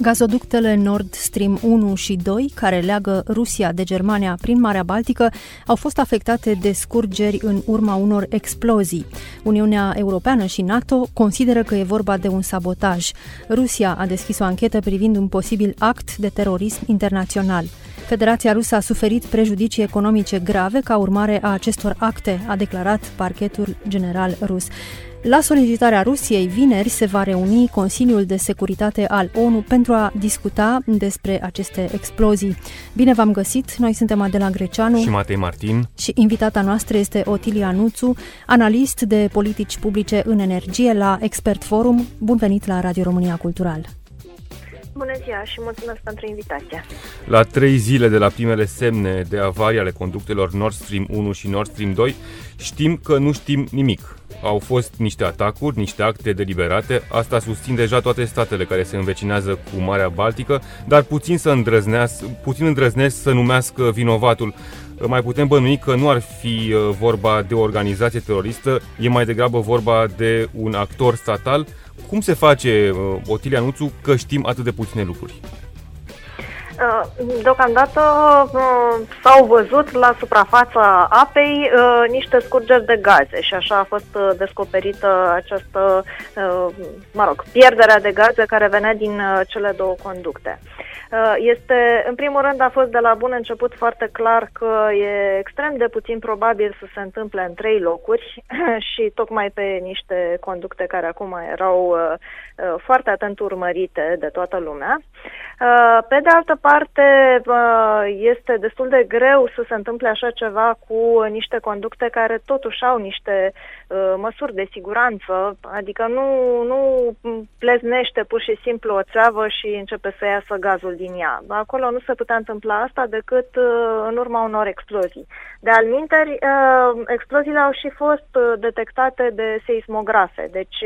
Gazoductele Nord Stream 1 și 2, care leagă Rusia de Germania prin Marea Baltică, au fost afectate de scurgeri în urma unor explozii. Uniunea Europeană și NATO consideră că e vorba de un sabotaj. Rusia a deschis o anchetă privind un posibil act de terorism internațional. Federația Rusă a suferit prejudicii economice grave ca urmare a acestor acte, a declarat parchetul general rus. La solicitarea Rusiei, vineri se va reuni Consiliul de Securitate al ONU pentru a discuta despre aceste explozii. Bine v-am găsit, noi suntem Adela Greceanu și Matei Martin și invitata noastră este Otilia Nuțu, analist de politici publice în energie la Expert Forum. Bun venit la Radio România Cultural! Bună ziua și mulțumesc pentru invitația. La trei zile de la primele semne de avarie ale conductelor Nord Stream 1 și Nord Stream 2, știm că nu știm nimic. Au fost niște atacuri, niște acte deliberate, asta susțin deja toate statele care se învecinează cu Marea Baltică, dar puțin, să puțin îndrăznesc să numească vinovatul. Mai putem bănui că nu ar fi uh, vorba de o organizație teroristă, e mai degrabă vorba de un actor statal cum se face, uh, Otilia Nuțu, că știm atât de puține lucruri? Uh, deocamdată uh, s-au văzut la suprafața apei niște scurgeri de gaze și așa a fost descoperită această, mă rog, pierderea de gaze care venea din cele două conducte. Uh, este, în primul rând, a fost de la bun început foarte clar că e extrem de puțin probabil să se întâmple în trei locuri și tocmai pe niște conducte care acum erau uh, uh, foarte atent urmărite de toată lumea. Pe de altă parte, este destul de greu să se întâmple așa ceva cu niște conducte care totuși au niște măsuri de siguranță, adică nu, nu pleznește pur și simplu o țeavă și începe să iasă gazul din ea. Acolo nu se putea întâmpla asta decât uh, în urma unor explozii. De alminteri, uh, exploziile au și fost uh, detectate de seismografe, deci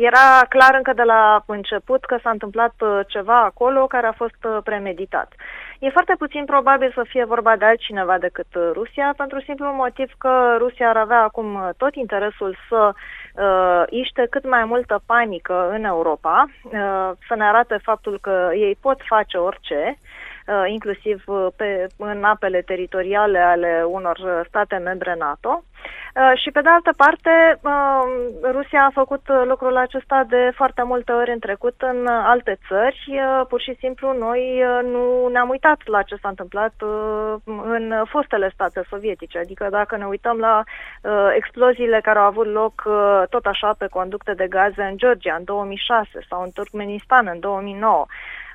era clar încă de la început că s-a întâmplat ceva acolo care a fost premeditat. E foarte puțin probabil să fie vorba de altcineva decât Rusia, pentru simplu motiv că Rusia ar avea acum tot interesul să uh, iște cât mai multă panică în Europa, uh, să ne arate faptul că ei pot face orice, uh, inclusiv pe, în apele teritoriale ale unor state membre NATO. Uh, și pe de altă parte, uh, Rusia a făcut lucrul acesta de foarte multe ori în trecut în alte țări. Uh, pur și simplu noi nu ne-am uitat la ce s-a întâmplat în fostele state sovietice. Adică dacă ne uităm la exploziile care au avut loc tot așa pe conducte de gaze în Georgia în 2006 sau în Turkmenistan în 2009,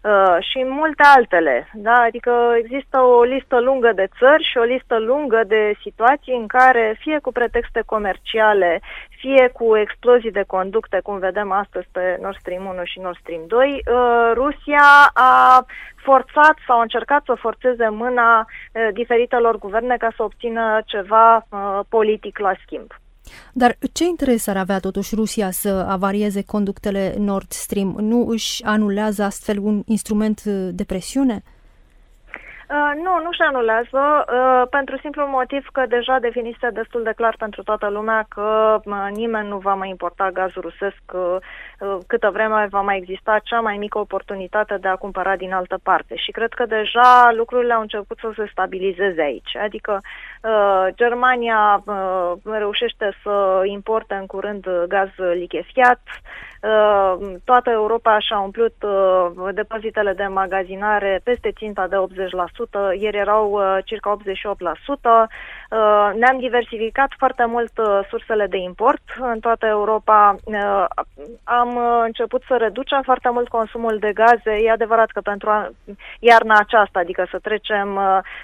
Uh, și multe altele. Da? Adică există o listă lungă de țări și o listă lungă de situații în care, fie cu pretexte comerciale, fie cu explozii de conducte, cum vedem astăzi pe Nord Stream 1 și Nord Stream 2, uh, Rusia a forțat sau a încercat să forțeze mâna uh, diferitelor guverne ca să obțină ceva politic la schimb. Dar ce interes ar avea totuși Rusia să avarieze conductele Nord Stream? Nu își anulează astfel un instrument de presiune? Uh, nu, nu și anulează, uh, pentru simplu motiv că deja definise destul de clar pentru toată lumea că uh, nimeni nu va mai importa gazul rusesc uh, uh, câtă vreme va mai exista cea mai mică oportunitate de a cumpăra din altă parte. Și cred că deja lucrurile au început să se stabilizeze aici. Adică uh, Germania uh, reușește să importe în curând gaz lichefiat, Uh, toată Europa și-a umplut uh, depozitele de magazinare peste ținta de 80%, ieri erau uh, circa 88%. Ne-am diversificat foarte mult sursele de import în toată Europa. Am început să reducem foarte mult consumul de gaze. E adevărat că pentru iarna aceasta, adică să trecem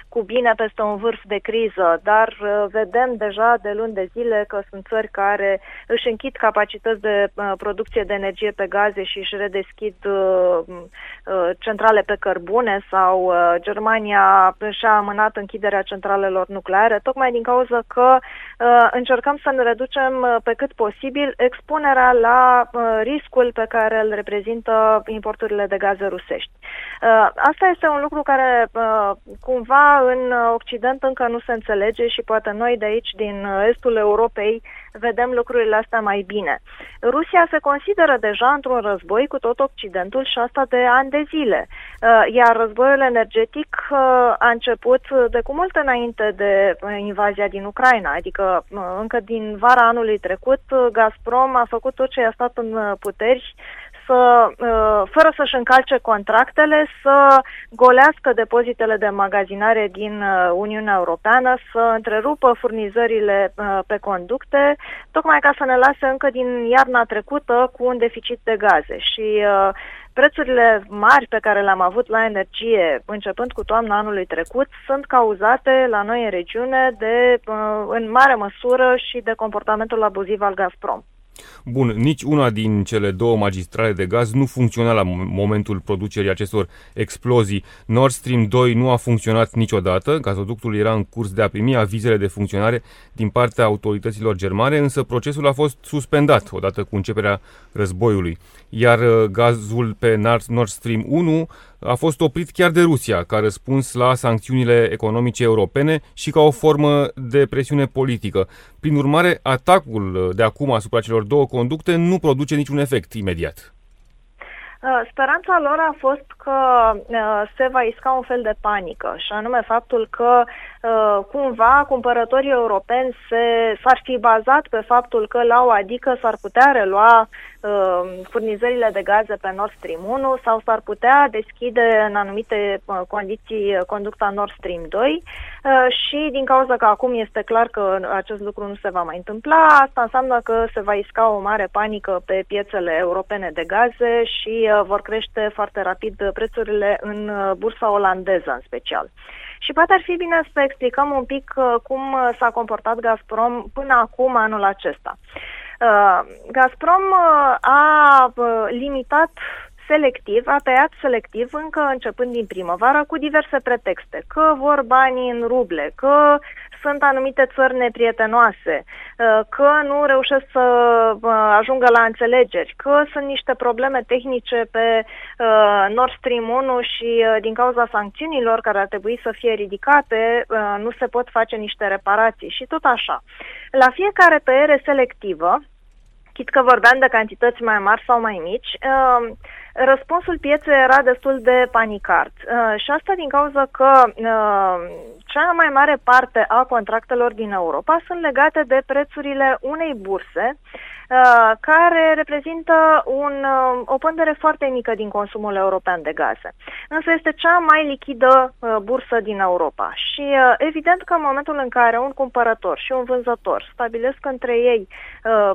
cu bine peste un vârf de criză, rapidă, dar vedem deja de luni de zile că sunt țări care își închid capacități de producție de energie pe gaze și își redeschid centrale pe cărbune sau Germania și-a amânat închiderea centralelor nucleare, tocmai din cauza că încercăm să ne reducem pe cât posibil expunerea la riscul pe care îl reprezintă importurile de gaze rusești. Asta este un lucru care cumva în Occident încă nu se înțelege și poate noi de aici, din estul Europei, vedem lucrurile astea mai bine. Rusia se consideră deja într-un război cu tot Occidentul și asta de ani de zile. Iar războiul energetic a început de cu mult înainte de invazia din Ucraina, adică încă din vara anului trecut, Gazprom a făcut tot ce i-a stat în puteri să, uh, fără să-și încalce contractele, să golească depozitele de magazinare din uh, Uniunea Europeană, să întrerupă furnizările uh, pe conducte, tocmai ca să ne lase încă din iarna trecută cu un deficit de gaze. Și Prețurile mari pe care le-am avut la energie începând cu toamna anului trecut sunt cauzate la noi în regiune de, în mare măsură și de comportamentul abuziv al Gazprom. Bun, nici una din cele două magistrale de gaz nu funcționa la momentul producerii acestor explozii. Nord Stream 2 nu a funcționat niciodată, gazoductul era în curs de a primi avizele de funcționare din partea autorităților germane, însă procesul a fost suspendat odată cu începerea războiului. Iar uh, gazul pe Nord Stream 1 a fost oprit chiar de Rusia, ca răspuns la sancțiunile economice europene și ca o formă de presiune politică. Prin urmare, atacul de acum asupra celor două conducte nu produce niciun efect imediat. Uh, speranța lor a fost că uh, se va isca un fel de panică și anume faptul că uh, cumva cumpărătorii europeni se, s-ar fi bazat pe faptul că la o adică s-ar putea relua furnizările de gaze pe Nord Stream 1 sau s-ar putea deschide în anumite condiții conducta Nord Stream 2 și din cauza că acum este clar că acest lucru nu se va mai întâmpla, asta înseamnă că se va isca o mare panică pe piețele europene de gaze și vor crește foarte rapid prețurile în uh, bursa olandeză în special. Și poate ar fi bine să explicăm un pic uh, cum uh, s-a comportat Gazprom până acum anul acesta. Gazprom a limitat selectiv, a tăiat selectiv încă începând din primăvară cu diverse pretexte, că vor bani în ruble, că sunt anumite țări neprietenoase, uh, că nu reușesc să uh, ajungă la înțelegeri, că sunt niște probleme tehnice pe uh, Nord Stream 1 și din cauza sancțiunilor care ar trebui să fie ridicate, nu se pot face niște reparații și tot așa. La fiecare tăiere selectivă, chit că vorbeam de cantități mai mari sau mai mici, răspunsul pieței era destul de panicat. Și asta din cauza că cea mai mare parte a contractelor din Europa sunt legate de prețurile unei burse uh, care reprezintă un, uh, o pondere foarte mică din consumul european de gaze. Însă este cea mai lichidă uh, bursă din Europa și evident că în momentul în care un cumpărător și un vânzător stabilesc între ei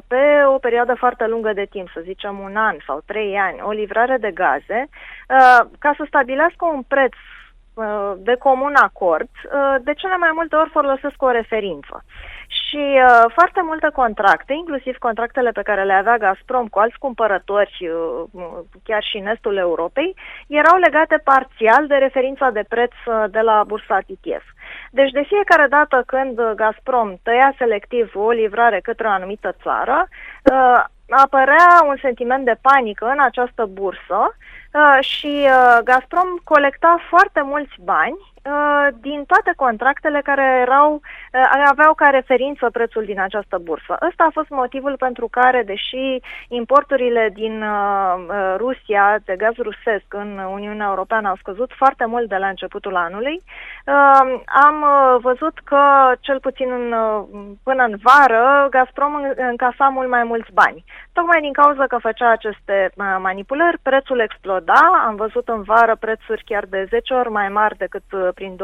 pe o perioadă foarte lungă de timp, să zicem un an sau trei ani, o livrare de gaze, ca să stabilească un preț Uh, de comun acord, uh, de cele mai multe ori folosesc o referință. Și uh, foarte multe contracte, inclusiv contractele pe care le avea Gazprom cu alți cumpărători, uh, chiar și în estul Europei, erau legate parțial de referința de preț uh, de la bursa TTF. Deci de fiecare dată când Gazprom tăia selectiv o livrare către o anumită țară, uh, apărea un sentiment de panică în această bursă uh, și uh, Gazprom colecta foarte mulți bani Uh, din toate contractele care erau, uh, aveau ca referință prețul din această bursă. Ăsta a fost motivul pentru care, deși importurile din uh, Rusia de gaz rusesc în Uniunea Europeană au scăzut foarte mult de la începutul anului, am văzut că, cel puțin în, până în vară, Gazprom încasa mult mai mulți bani. Tocmai din cauza că făcea aceste manipulări, prețul exploda, am văzut în vară prețuri chiar de 10 ori mai mari decât prin 2019-2020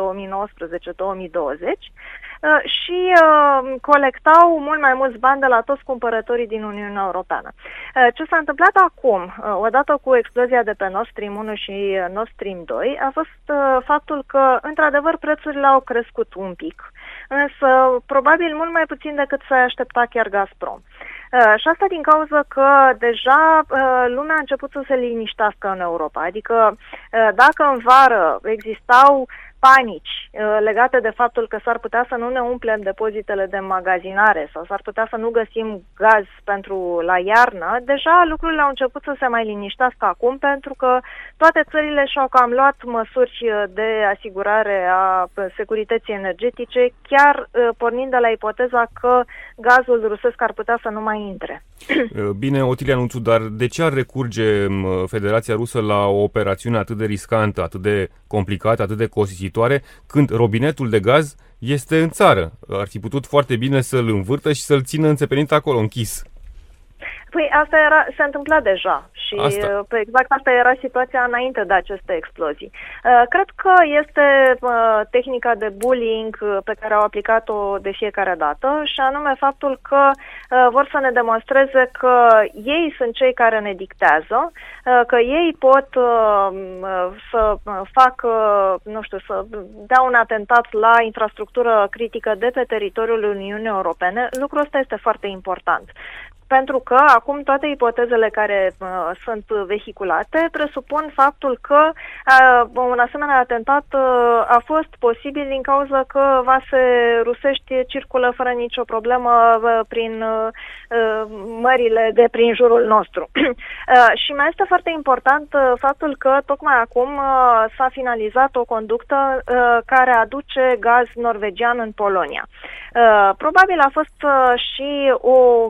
Uh, și uh, colectau mult mai mulți bani de la toți cumpărătorii din Uniunea Europeană. Uh, ce s-a întâmplat acum, odată cu explozia de pe Nord Stream 1 și Nord Stream 2, a fost faptul că, într-adevăr, prețurile au crescut un pic. însă probabil mult mai puțin decât s-a aștepta chiar Gazprom. Uh, și asta din cauza că deja uh, lumea a început să se liniștească în Europa. Adică uh, dacă în vară existau panici uh, legate de faptul că s-ar putea să nu ne umplem depozitele de magazinare sau s-ar putea să nu găsim gaz pentru la iarnă, deja lucrurile au început să se mai liniștească acum pentru că toate țările și-au cam luat măsuri de asigurare a securității energetice, chiar uh, pornind de la ipoteza că gazul rusesc ar putea să nu mai intre. Uh, bine, Otilia Nunțu, dar de ce ar recurge Federația Rusă la o operațiune atât de riscantă, atât de complicată, atât de costisitoare viitoare, când robinetul de gaz este în țară. Ar fi putut foarte bine să-l învârtă și să-l țină înțepenit acolo, închis. Păi asta era, se întâmpla deja și asta. Uh, pe exact asta era situația înainte de aceste explozii. Uh, cred că este uh, tehnica de bullying pe care au aplicat-o de fiecare dată și anume faptul că vor să ne demonstreze că ei sunt cei care ne dictează, că ei pot să facă, nu știu, să dea un atentat la infrastructură critică de pe teritoriul Uniunii Europene. Lucrul ăsta este foarte important pentru că acum toate ipotezele care uh, sunt vehiculate presupun faptul că uh, un asemenea atentat uh, a fost posibil din cauza că vase rusești circulă fără nicio problemă uh, prin uh, uh, mările de prin jurul nostru. uh, și mai este foarte important uh, faptul că tocmai acum uh, s-a finalizat o conductă uh, care aduce gaz norvegian în Polonia. Uh, probabil a fost uh, și o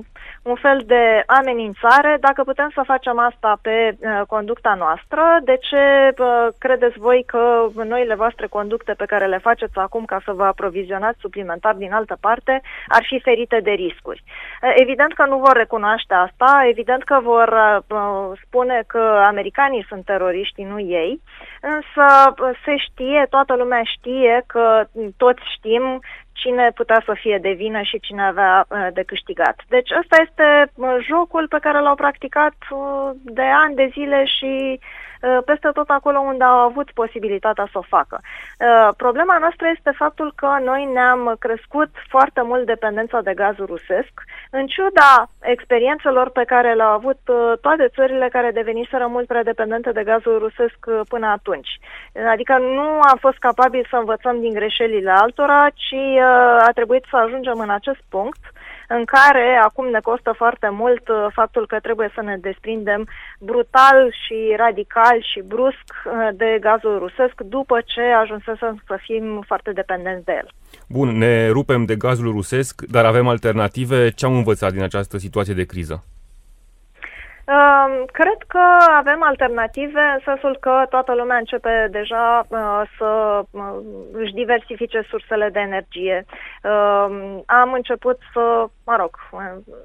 un fel de amenințare. Dacă putem să facem asta pe uh, conducta noastră, de ce uh, credeți voi că noile voastre conducte pe care le faceți acum ca să vă aprovizionați suplimentar din altă parte ar fi ferite de riscuri? Uh, evident că nu vor recunoaște asta, evident că vor uh, spune că americanii sunt teroriști, nu ei, însă uh, se știe, toată lumea știe că toți știm cine putea să fie de vină și cine avea uh, de câștigat. Deci ăsta este uh, jocul pe care l-au practicat uh, de ani de zile și Uh, peste tot acolo unde au avut posibilitatea să o facă. Uh, problema noastră este faptul că noi ne-am crescut foarte mult dependența de gazul rusesc, în ciuda experiențelor pe care le-au avut uh, toate țările care deveniseră mult prea dependente de gazul rusesc până atunci. Adică nu am fost capabili să învățăm din greșelile altora, ci a trebuit să ajungem în acest punct în care acum ne costă foarte mult uh, faptul că trebuie să ne desprindem brutal și radical și brusc uh, de gazul rusesc după ce ajunsesem să fim foarte dependenți de el. Bun, ne rupem de gazul rusesc, dar avem alternative. Ce am învățat din această situație de criză? Cred că avem alternative în sensul că toată lumea începe deja uh, să uh, își diversifice sursele de energie. Am început să, mă rog,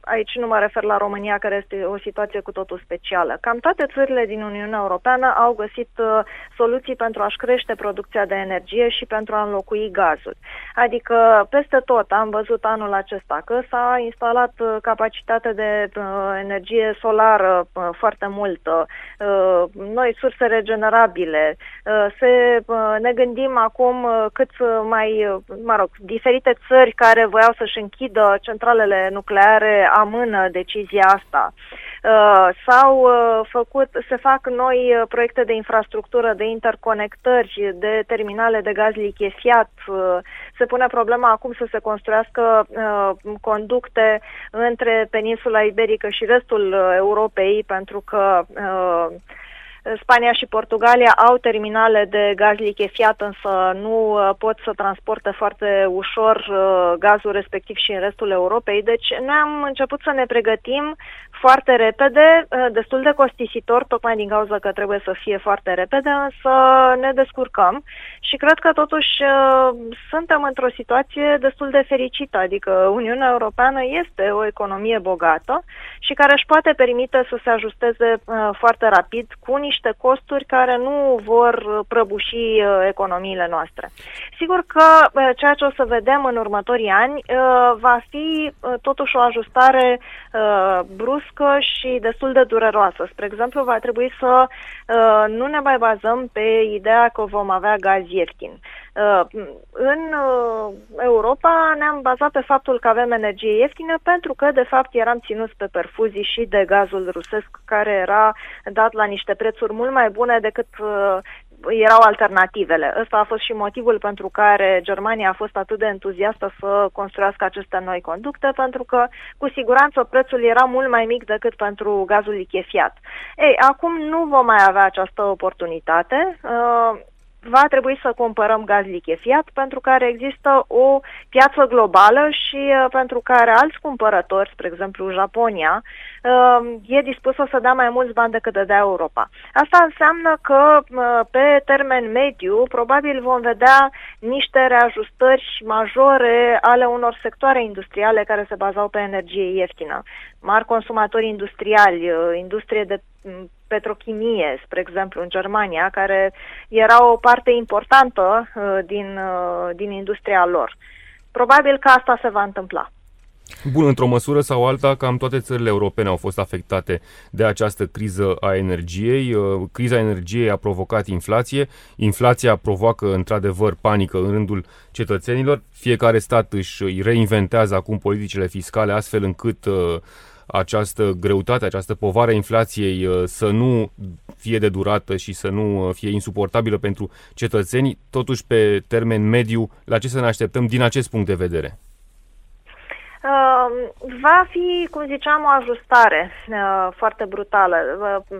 aici nu mă refer la România, care este o situație cu totul specială. Cam toate țările din Uniunea Europeană au găsit uh, soluții pentru a-și crește producția de energie și pentru a înlocui gazul. Adică peste tot am văzut anul acesta că s-a instalat capacitate de energie solară Uh, foarte mult, uh, noi surse regenerabile. Uh, se, ne gândim acum cât mai, mă rog, diferite țări care voiau să-și închidă centralele nucleare amână decizia asta. S-au făcut, se fac noi proiecte de infrastructură, de interconectări, de terminale de gaz lichefiat. Se pune problema acum să se construiască conducte între peninsula iberică și restul Europei ei pentru că uh, Spania și Portugalia au terminale de gaz lichefiat, însă nu uh, pot să transporte foarte ușor uh, gazul respectiv și în restul Europei. Deci noi am început să ne pregătim foarte repede, uh, destul de costisitor, tocmai din cauza că trebuie să fie foarte repede, însă ne descurcăm și cred că totuși suntem într-o situație destul de fericită, adică Uniunea Europeană este o economie bogată și care își poate permite să se ajusteze foarte rapid cu niște costuri care nu vor prăbuși uh, economiile noastre. Sigur că uh, ceea ce o să vedem în următorii ani uh, va fi totuși o ajustare bruscă și destul de dureroasă. Spre exemplu, va trebui să nu ne mai bazăm pe ideea că vom avea gaz ieftin. În Europa ne-am bazat pe faptul că avem energie ieftină pentru că, de fapt, eram ținuți pe perfuzii și de gazul rusesc care era dat la niște prețuri mult mai bune decât erau alternativele. Ăsta a fost și motivul pentru care Germania a fost atât de entuziastă să construiască aceste noi conducte, pentru că cu siguranță prețul era mult mai mic decât pentru gazul lichefiat. Ei, acum nu vom mai avea această oportunitate. Uh, va trebui să cumpărăm gaz lichefiat pentru care există o piață globală și uh, pentru care alți cumpărători, spre exemplu Japonia, uh, e dispusă să dea mai mulți bani decât dădea Europa. Asta înseamnă că uh, pe termen mediu probabil vom vedea niște reajustări majore ale unor sectoare industriale care se bazau pe energie ieftină. Mari consumatori industriali, industrie de petrochimie, spre exemplu, în Germania, care era o parte importantă uh, din, uh, din industria lor. Probabil că asta se va întâmpla. Bun, într-o măsură sau alta, cam toate țările europene au fost afectate de această criză a energiei. Uh, criza energiei a provocat inflație. Inflația provoacă, într-adevăr, panică în rândul cetățenilor. Fiecare stat își reinventează acum politicile fiscale astfel încât uh, această greutate, această povară inflației uh, să nu fie de durată și să nu uh, fie insuportabilă pentru cetățeni, totuși pe termen mediu, la ce să ne așteptăm din acest punct de vedere? Uh, va fi, cum ziceam, o ajustare uh, foarte brutală. Uh,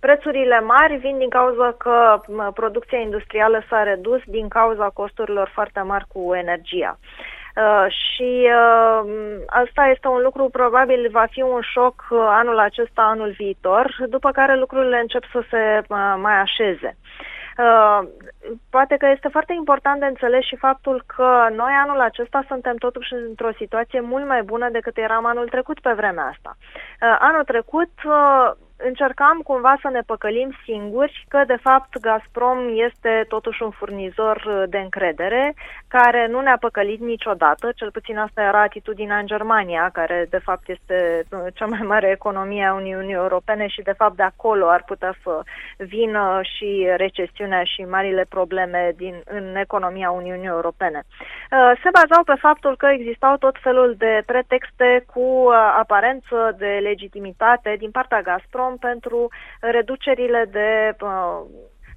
prețurile mari vin din cauza că producția industrială s-a redus din cauza costurilor foarte mari cu energia. Uh, Uh, și uh, asta este un lucru, probabil va fi un șoc uh, anul acesta, anul viitor, după care lucrurile încep să se uh, mai așeze. Uh, poate că este foarte important de înțeles și faptul că noi anul acesta suntem totuși într-o situație mult mai bună decât eram anul trecut pe vremea asta. Uh, anul trecut uh, încercam cumva să ne păcălim singuri că, de fapt, Gazprom este totuși un furnizor uh, de încredere care nu ne-a păcălit niciodată, cel puțin asta era atitudinea în Germania, care, de fapt, este uh, cea mai mare economie a Uniunii Europene și, de fapt, de acolo ar putea să vină și recesiunea și marile probleme din, în economia Uniunii Europene. Uh, se bazau pe faptul că existau tot felul de pretexte cu aparență de legitimitate din partea Gazprom pentru reducerile de uh,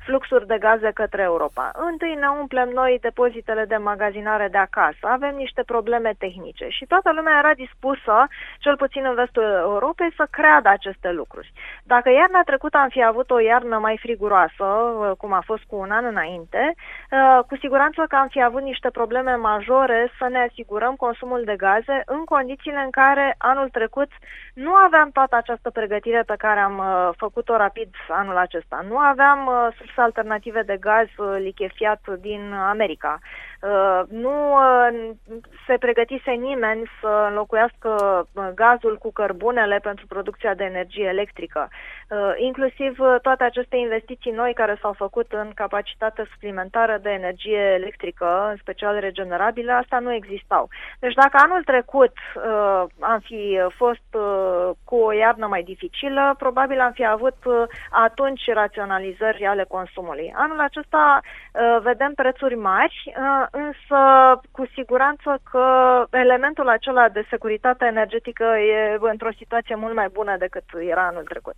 fluxuri de gaze către Europa. Întâi ne umplem noi depozitele de magazinare de acasă, avem niște probleme tehnice și toată lumea era dispusă, cel puțin în vestul Europei, să creadă aceste lucruri. Dacă iarna trecută am fi avut o iarnă mai friguroasă, cum a fost cu un an înainte, uh, cu siguranță că am fi avut niște probleme majore să ne asigurăm consumul de gaze în condițiile în care anul trecut nu aveam toată această pregătire pe care am uh, făcut-o rapid anul acesta. Nu aveam uh, surse alternative de gaz uh, lichefiat din America. Uh, nu uh, se pregătise nimeni să înlocuiască gazul cu cărbunele pentru producția de energie electrică. Inclusiv toate aceste investiții noi care s-au făcut în capacitate suplimentară de energie electrică, în special regenerabilă, asta nu existau. Deci dacă anul trecut am fi fost cu o iarnă mai dificilă, probabil am fi avut atunci raționalizări ale consumului. Anul acesta vedem prețuri mari, însă cu siguranță că elementul acela de securitate energetică e într-o situație mult mai bună decât era anul trecut.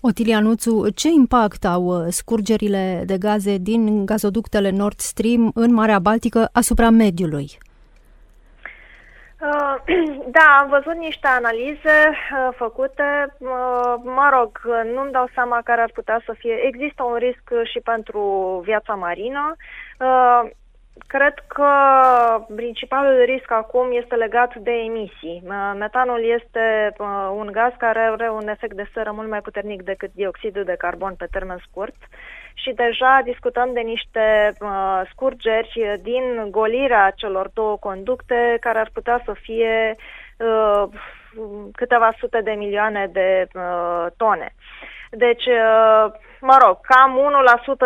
Otilia Nuțu, ce impact au uh, scurgerile de gaze din gazoductele Nord Stream în Marea Baltică asupra mediului? Uh, da, am văzut niște analize uh, făcute. Mă rog, nu-mi dau seama care ar putea să fie. Există un risc și pentru viața marină. Cred că principalul risc acum este legat de emisii. Metanul este un gaz care are un efect de seră mult mai puternic decât dioxidul de carbon pe termen scurt și deja discutăm de niște scurgeri din golirea celor două conducte care ar putea să fie câteva sute de milioane de tone. Deci mă rog, cam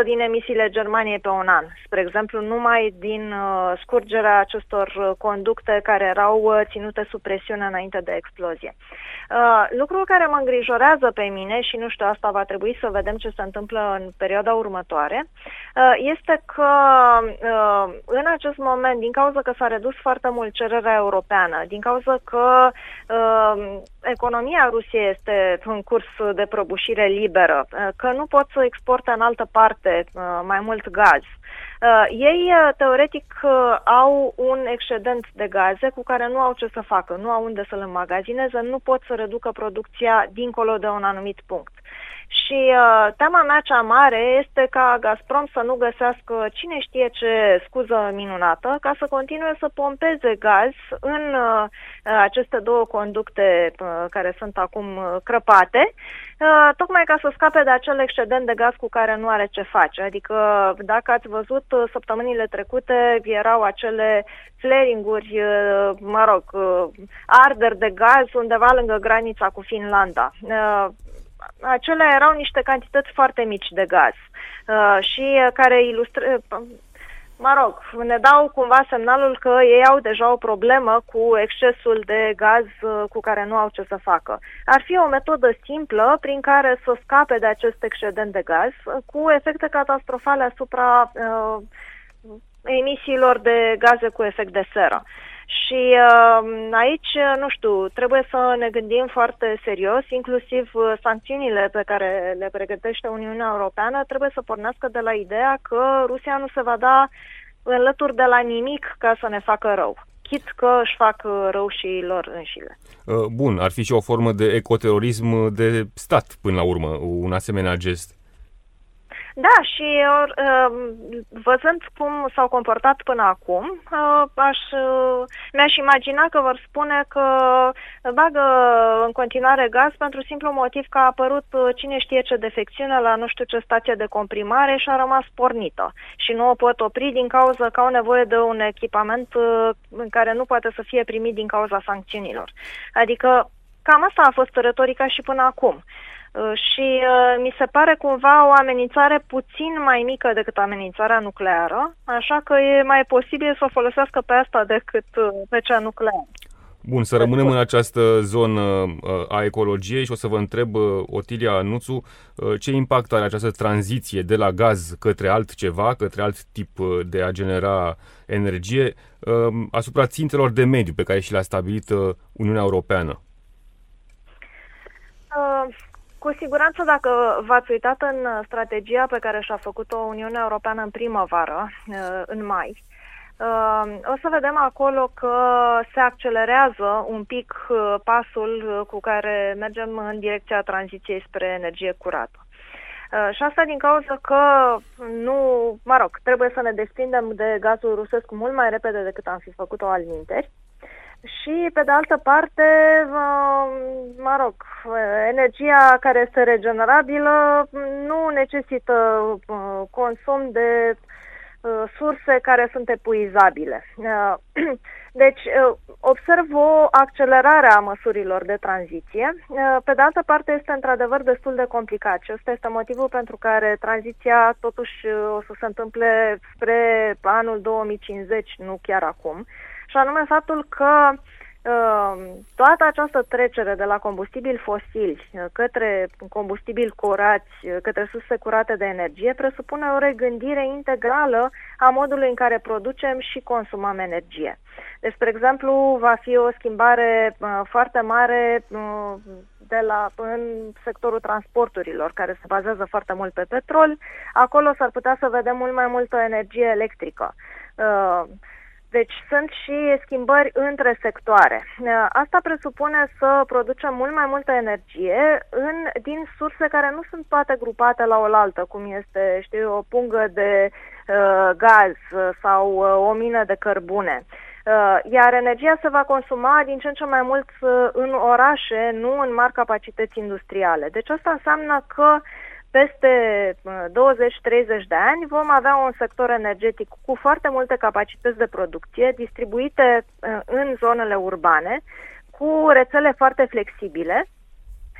1% din emisiile Germaniei pe un an. Spre exemplu, numai din uh, scurgerea acestor uh, conducte care erau uh, ținute sub presiune înainte de explozie. Uh, lucrul care mă îngrijorează pe mine și nu știu, asta va trebui să vedem ce se întâmplă în perioada următoare, uh, este că uh, în acest moment, din cauza că s-a redus foarte mult cererea europeană, din cauza că uh, economia Rusiei este în curs de prăbușire liberă, uh, că nu pot să exporte în altă parte uh, mai mult gaz. Uh, ei, teoretic, au un excedent de gaze cu care nu au ce să facă, nu au unde să-l înmagazineze, nu pot să reducă producția dincolo de un anumit punct. Și uh, tema mea cea mare este ca Gazprom să nu găsească cine știe ce scuză minunată ca să continue să pompeze gaz în uh, aceste două conducte uh, care sunt acum uh, crăpate, uh, tocmai ca să scape de acel excedent de gaz cu care nu are ce face. Adică, dacă ați văzut uh, săptămânile trecute, erau acele flaring-uri, uh, mă rog, uh, arderi de gaz undeva lângă granița cu Finlanda. Uh, acelea erau niște cantități foarte mici de gaz uh, și uh, care ilustrează, uh, mă rog, ne dau cumva semnalul că ei au deja o problemă cu excesul de gaz uh, cu care nu au ce să facă. Ar fi o metodă simplă prin care să scape de acest excedent de gaz uh, cu efecte catastrofale asupra uh, emisiilor de gaze cu efect de seră. Și uh, aici, nu știu, trebuie să ne gândim foarte serios, inclusiv uh, sancțiunile pe care le pregătește Uniunea Europeană trebuie să pornească de la ideea că Rusia nu se va da înlături de la nimic ca să ne facă rău chit că își fac uh, rău și lor înșile. Uh, bun, ar fi și o formă de ecoterorism de stat până la urmă, un asemenea gest. Da, și uh, văzând cum s-au comportat până acum, uh, aș, uh, mi-aș imagina că vor spune că bagă în continuare gaz pentru simplu motiv că a apărut cine știe ce defecțiune la nu știu ce stație de comprimare și a rămas pornită. Și nu o pot opri din cauza că au nevoie de un echipament în care nu poate să fie primit din cauza sancțiunilor. Adică cam asta a fost retorica și până acum. Uh, și uh, mi se pare cumva o amenințare puțin mai mică decât amenințarea nucleară, așa că e mai posibil să o folosească pe asta decât uh, pe cea nucleară. Bun, să rămânem în această zonă a ecologiei și o să vă întreb, Otilia Nuțu, ce impact are această tranziție de la gaz către altceva, către alt tip de a genera energie, asupra țintelor de mediu pe care și le-a stabilit Uniunea Europeană? Cu siguranță, dacă v-ați uitat în strategia pe care și-a făcut-o Uniunea Europeană în primăvară, uh, în mai, uh, o să vedem acolo că se accelerează un pic uh, pasul cu care mergem în direcția tranziției spre energie curată. Și asta din cauza că nu, mă rog, trebuie să ne desprindem de gazul rusesc mult mai repede decât am fi făcut-o al minteri și, pe de altă parte, mă rog, energia care este regenerabilă nu necesită consum de surse care sunt epuizabile. Deci, observ o accelerare a măsurilor de tranziție. Pe de altă parte, este într-adevăr destul de complicat și ăsta este motivul pentru care tranziția totuși o să se întâmple spre anul 2050, nu chiar acum și anume faptul că uh, toată această trecere de la combustibili fosili uh, către combustibili curați, uh, către surse curate de energie, presupune o regândire integrală a modului în care producem și consumăm energie. Deci, spre exemplu, va fi o schimbare foarte mare de la, în sectorul transporturilor, care se bazează foarte mult pe petrol. Acolo s-ar putea să vedem mult mai multă energie electrică. Deci sunt și schimbări între sectoare. Asta presupune să producem mult mai multă energie în, din surse care nu sunt toate grupate la oaltă, cum este, știu, o pungă de uh, gaz sau uh, o mină de cărbune. Uh, iar energia se va consuma din ce în ce mai mult uh, în orașe, nu în mari capacități industriale. Deci asta înseamnă că uh, peste 20-30 de ani vom avea un sector energetic cu foarte multe capacități de producție distribuite uh, în zonele urbane, cu rețele foarte flexibile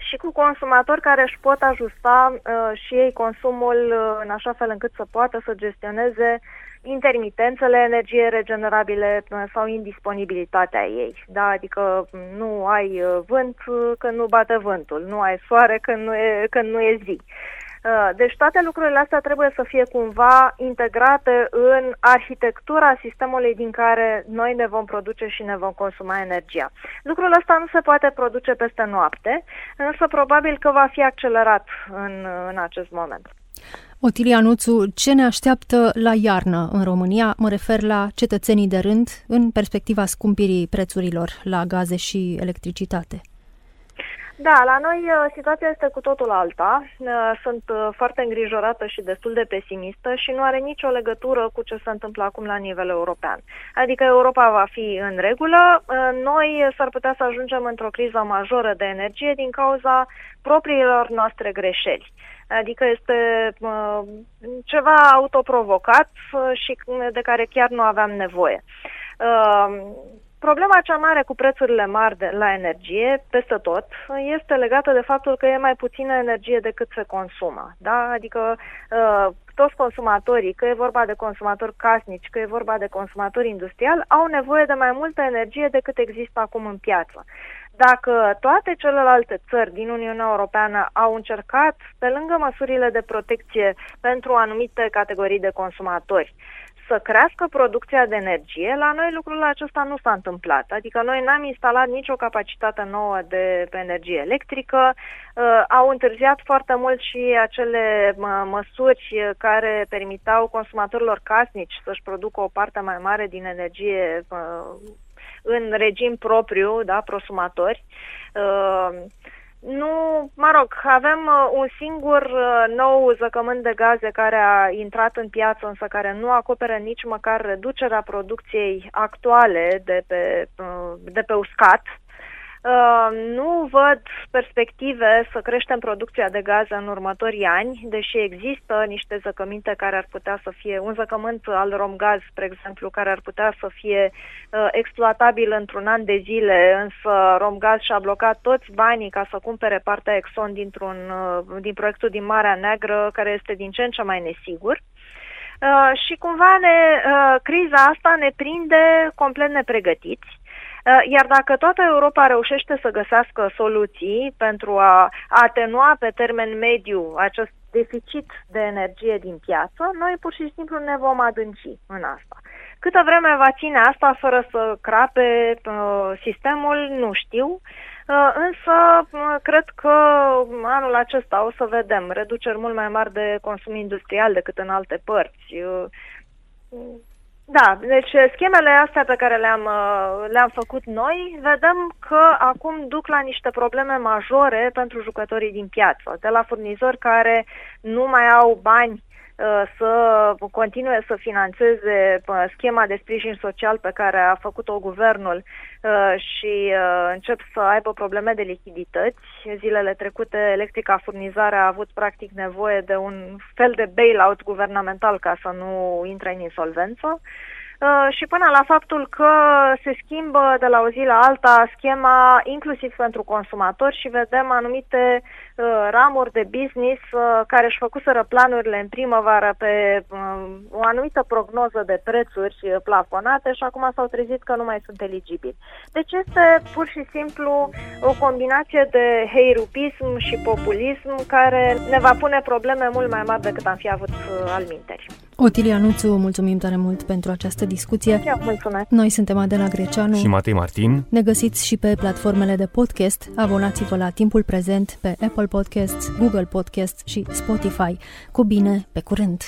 și cu consumatori care își pot ajusta uh, și ei consumul uh, în așa fel încât să poată să gestioneze intermitențele energie regenerabile uh, sau indisponibilitatea ei. Da? Adică nu ai uh, vânt uh, când nu bate vântul, nu ai soare când nu e, când nu e zi. Uh, deci toate lucrurile astea trebuie să fie cumva integrate în arhitectura sistemului din care noi ne vom produce și ne vom consuma energia. Lucrul ăsta nu se poate produce peste noapte, însă probabil că va fi accelerat în, în acest moment. Otilia Nuțu, ce ne așteaptă la iarnă în România? Mă refer la cetățenii de rând în perspectiva scumpirii prețurilor la gaze și electricitate. Da, la noi uh, situația este cu totul alta. Uh, sunt uh, foarte îngrijorată și destul de pesimistă și nu are nicio legătură cu ce se întâmplă acum la nivel european. Adică Europa va fi în regulă, noi s-ar putea să ajungem într-o criză majoră de energie din cauza propriilor noastre greșeli. Adică este uh, ceva autoprovocat și de care chiar nu aveam nevoie. Uh, Problema cea mare cu prețurile mari de, la energie, peste tot, este legată de faptul că e mai puțină energie decât se consumă. Da? Adică uh, toți consumatorii, că e vorba de consumatori casnici, că e vorba de consumatori industriali, au nevoie de mai multă energie decât există acum în piață. Dacă toate celelalte țări din Uniunea Europeană au încercat, pe lângă măsurile de protecție pentru anumite categorii de consumatori, să crească producția de energie, la noi lucrul acesta nu s-a întâmplat. Adică noi n-am instalat nicio capacitate nouă de energie electrică, uh, au întârziat foarte mult și acele uh, măsuri care permitau consumatorilor casnici să-și producă o parte mai mare din energie uh, în regim propriu, da, prosumatori. Uh, nu, mă rog, avem uh, un singur uh, nou zăcământ de gaze care a intrat în piață, însă care nu acoperă nici măcar reducerea producției actuale de pe, uh, de pe uscat. Uh, nu văd perspective să creștem producția de gaze în următorii ani, deși există niște zăcăminte care ar putea să fie, un zăcământ al Romgaz, spre exemplu, care ar putea să fie uh, exploatabil într-un an de zile, însă Romgaz și-a blocat toți banii ca să cumpere partea Exxon dintr-un, uh, din proiectul din Marea Neagră, care este din ce în ce mai nesigur. Uh, și cumva ne, uh, criza asta ne prinde complet nepregătiți Uh, iar dacă toată Europa reușește să găsească soluții pentru a atenua pe termen mediu acest deficit de energie din piață, noi pur și simplu ne vom adânci în asta. Câtă vreme va ține asta fără să crape uh, sistemul, nu știu, uh, însă uh, cred că anul acesta o să vedem reduceri mult mai mari de consum industrial decât în alte părți. Uh, da, deci schemele astea pe care le-am, uh, le-am făcut noi, vedem că acum duc la niște probleme majore pentru jucătorii din piață, de la furnizori care nu mai au bani uh, să continue să financeze uh, schema de sprijin social pe care a făcut-o guvernul și încep să aibă probleme de lichidități. Zilele trecute, Electrica Furnizare a avut practic nevoie de un fel de bailout guvernamental ca să nu intre în insolvență. Uh, și până la faptul că se schimbă de la o zi la alta schema inclusiv pentru consumatori și vedem anumite uh, ramuri de business uh, care își făcuseră planurile în primăvară pe o anumită prognoză de prețuri plafonate și acum s-au trezit că nu mai sunt eligibili. Deci este pur și simplu o combinație de heirupism și populism care ne va pune probleme mult mai mari decât am fi avut al minteri. Otilia Nuțu, mulțumim tare mult pentru această discuție. Eu mulțumesc. Noi suntem Adela Greceanu și Matei Martin. Ne găsiți și pe platformele de podcast. Abonați-vă la Timpul Prezent pe Apple Podcasts, Google Podcasts și Spotify. Cu bine, pe curând!